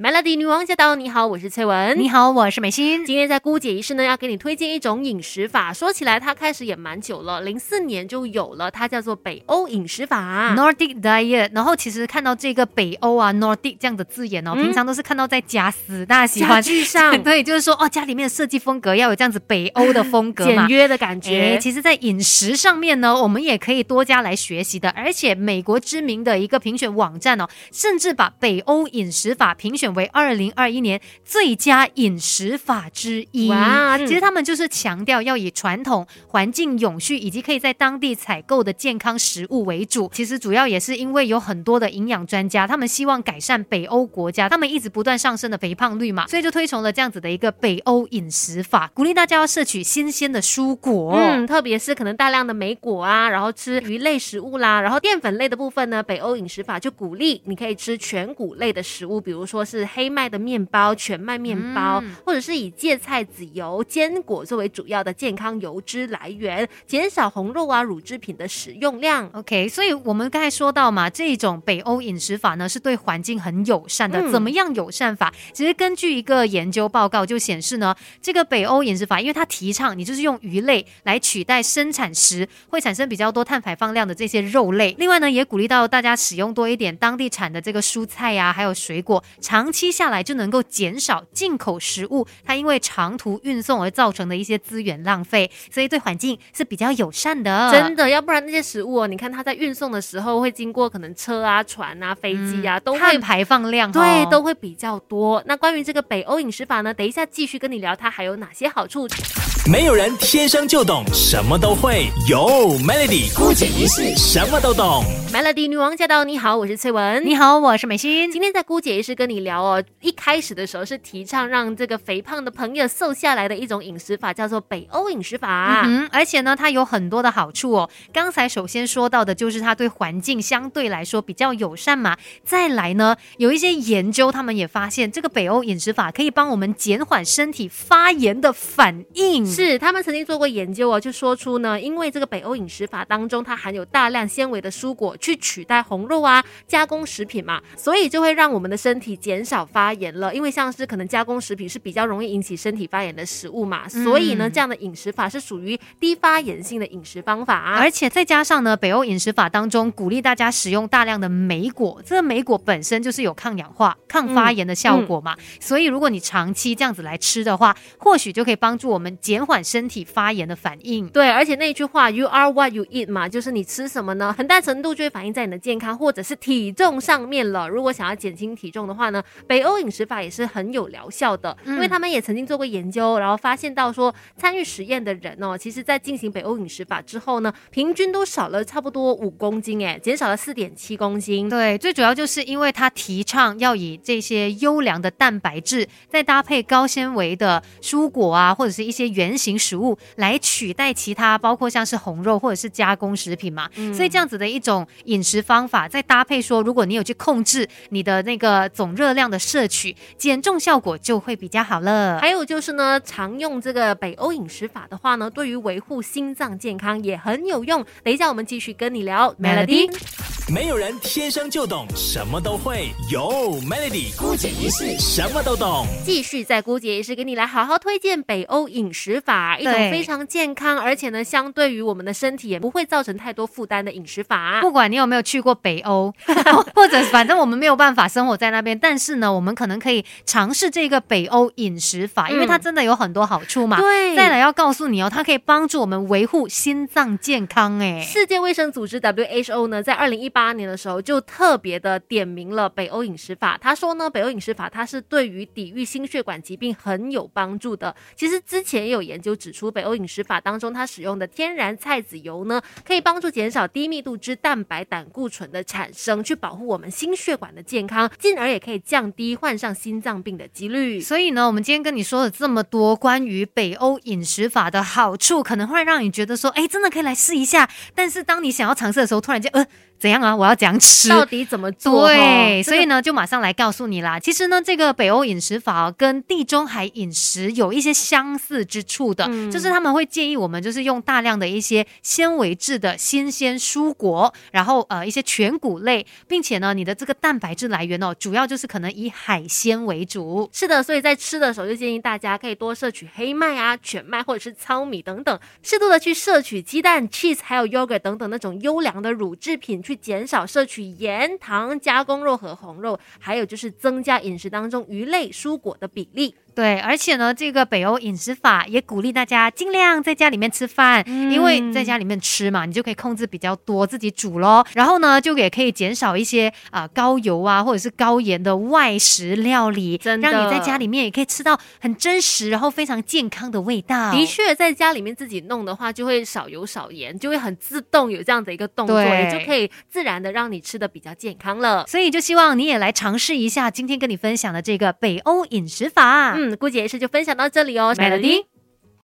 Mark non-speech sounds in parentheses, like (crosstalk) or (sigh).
Melody 女王驾到！你好，我是翠文。你好，我是美心。今天在姑姐仪式呢，要给你推荐一种饮食法。说起来，它开始也蛮久了，零四年就有了，它叫做北欧饮食法 （Nordic Diet）。然后其实看到这个北欧啊 （Nordic） 这样的字眼哦，平常都是看到在家私大家喜欢 (laughs) 对，就是说哦，家里面的设计风格要有这样子北欧的风格简约的感觉。其实，在饮食上面呢，我们也可以多加来学习的。而且，美国知名的一个评选网站哦，甚至把北欧饮食法评选为二零二。一年最佳饮食法之一哇！其实他们就是强调要以传统、环境永续以及可以在当地采购的健康食物为主。其实主要也是因为有很多的营养专家，他们希望改善北欧国家他们一直不断上升的肥胖率嘛，所以就推崇了这样子的一个北欧饮食法，鼓励大家要摄取新鲜的蔬果，嗯，特别是可能大量的莓果啊，然后吃鱼类食物啦，然后淀粉类的部分呢，北欧饮食法就鼓励你可以吃全谷类的食物，比如说是黑麦的面。包、全麦面包，或者是以芥菜籽油、坚果作为主要的健康油脂来源，减少红肉啊、乳制品的使用量。OK，所以我们刚才说到嘛，这种北欧饮食法呢是对环境很友善的。怎么样友善法？其实根据一个研究报告就显示呢，这个北欧饮食法，因为它提倡你就是用鱼类来取代生产时会产生比较多碳排放量的这些肉类。另外呢，也鼓励到大家使用多一点当地产的这个蔬菜呀，还有水果，长期下来就能。够减少进口食物，它因为长途运送而造成的一些资源浪费，所以对环境是比较友善的。真的，要不然那些食物哦，你看它在运送的时候会经过可能车啊、船啊、飞机啊，都会排放量对都会比较多。那关于这个北欧饮食法呢，等一下继续跟你聊，它还有哪些好处？没有人天生就懂什么都会，有 Melody 姑姐一世什么都懂。Melody 女王驾到！你好，我是翠文。你好，我是美心。今天在姑姐一世跟你聊哦。一开始的时候是提倡让这个肥胖的朋友瘦下来的一种饮食法，叫做北欧饮食法。嗯，而且呢，它有很多的好处哦。刚才首先说到的就是它对环境相对来说比较友善嘛。再来呢，有一些研究他们也发现，这个北欧饮食法可以帮我们减缓身体发炎的反应。是，他们曾经做过研究哦，就说出呢，因为这个北欧饮食法当中它含有大量纤维的蔬果。去取代红肉啊，加工食品嘛，所以就会让我们的身体减少发炎了。因为像是可能加工食品是比较容易引起身体发炎的食物嘛，所以呢，这样的饮食法是属于低发炎性的饮食方法。而且再加上呢，北欧饮食法当中鼓励大家使用大量的莓果，这个莓果本身就是有抗氧化、抗发炎的效果嘛，所以如果你长期这样子来吃的话，或许就可以帮助我们减缓身体发炎的反应。对，而且那句话 “You are what you eat” 嘛，就是你吃什么呢，很大程度就会。反映在你的健康或者是体重上面了。如果想要减轻体重的话呢，北欧饮食法也是很有疗效的，因为他们也曾经做过研究，然后发现到说，参与实验的人哦，其实在进行北欧饮食法之后呢，平均都少了差不多五公斤，哎，减少了四点七公斤。对，最主要就是因为他提倡要以这些优良的蛋白质，再搭配高纤维的蔬果啊，或者是一些原形食物来取代其他，包括像是红肉或者是加工食品嘛。所以这样子的一种。饮食方法再搭配说，如果你有去控制你的那个总热量的摄取，减重效果就会比较好了。还有就是呢，常用这个北欧饮食法的话呢，对于维护心脏健康也很有用。等一下我们继续跟你聊，Melody。没有人天生就懂什么都会，有 Melody 姑姐一世什么都懂。继续在姑姐也是给你来好好推荐北欧饮食法，一种非常健康，而且呢，相对于我们的身体也不会造成太多负担的饮食法。不管你有没有去过北欧，(laughs) 或者反正我们没有办法生活在那边，但是呢，我们可能可以尝试这个北欧饮食法，因为它真的有很多好处嘛。对，再来要告诉你哦，它可以帮助我们维护心脏健康。哎，世界卫生组织 WHO 呢，在二零一八。八年的时候就特别的点明了北欧饮食法。他说呢，北欧饮食法它是对于抵御心血管疾病很有帮助的。其实之前也有研究指出，北欧饮食法当中它使用的天然菜籽油呢，可以帮助减少低密度脂蛋白胆固醇的产生，去保护我们心血管的健康，进而也可以降低患上心脏病的几率。所以呢，我们今天跟你说了这么多关于北欧饮食法的好处，可能会让你觉得说，哎，真的可以来试一下。但是当你想要尝试的时候，突然间，呃。怎样啊？我要怎样吃？到底怎么做？对，所以呢，呢，就马上来告诉你啦。其实呢，这个北欧饮食法哦跟地中海饮食有一些相似之处的，嗯就是他们会建议我们就是用大量的一些纤维质的新鲜蔬果，然后呃一些全谷类，并且呢，你的这个蛋白质来源哦，主要就是可能以海鲜为主。是的，所以在吃的时候就建议大家可以多摄取黑麦啊、全麦或者是糙米等等，适度的去摄取鸡蛋、cheese 还有 yogurt 等等那种优良的乳制品，去减少摄取盐、糖、加工肉和红肉，还有就是增加饮食当中鱼类、蔬果的比例。对，而且呢，这个北欧饮食法也鼓励大家尽量在家里面吃饭，嗯因为在家里面吃嘛，你就可以控制比较多，自己煮咯。然后呢，就也可以减少一些啊、高油啊或者是高盐的外食料理，真让你在家里面也可以吃到很真实，然后非常健康的味道。的确，在家里面自己弄的话，就会少油少盐，就会很自动有这样的一个动作，对也就可以自然的让你吃的比较健康了。所以就希望你也来尝试一下今天跟你分享的这个北欧饮食法。嗯，姑姐也是就分享到这里哦拜拜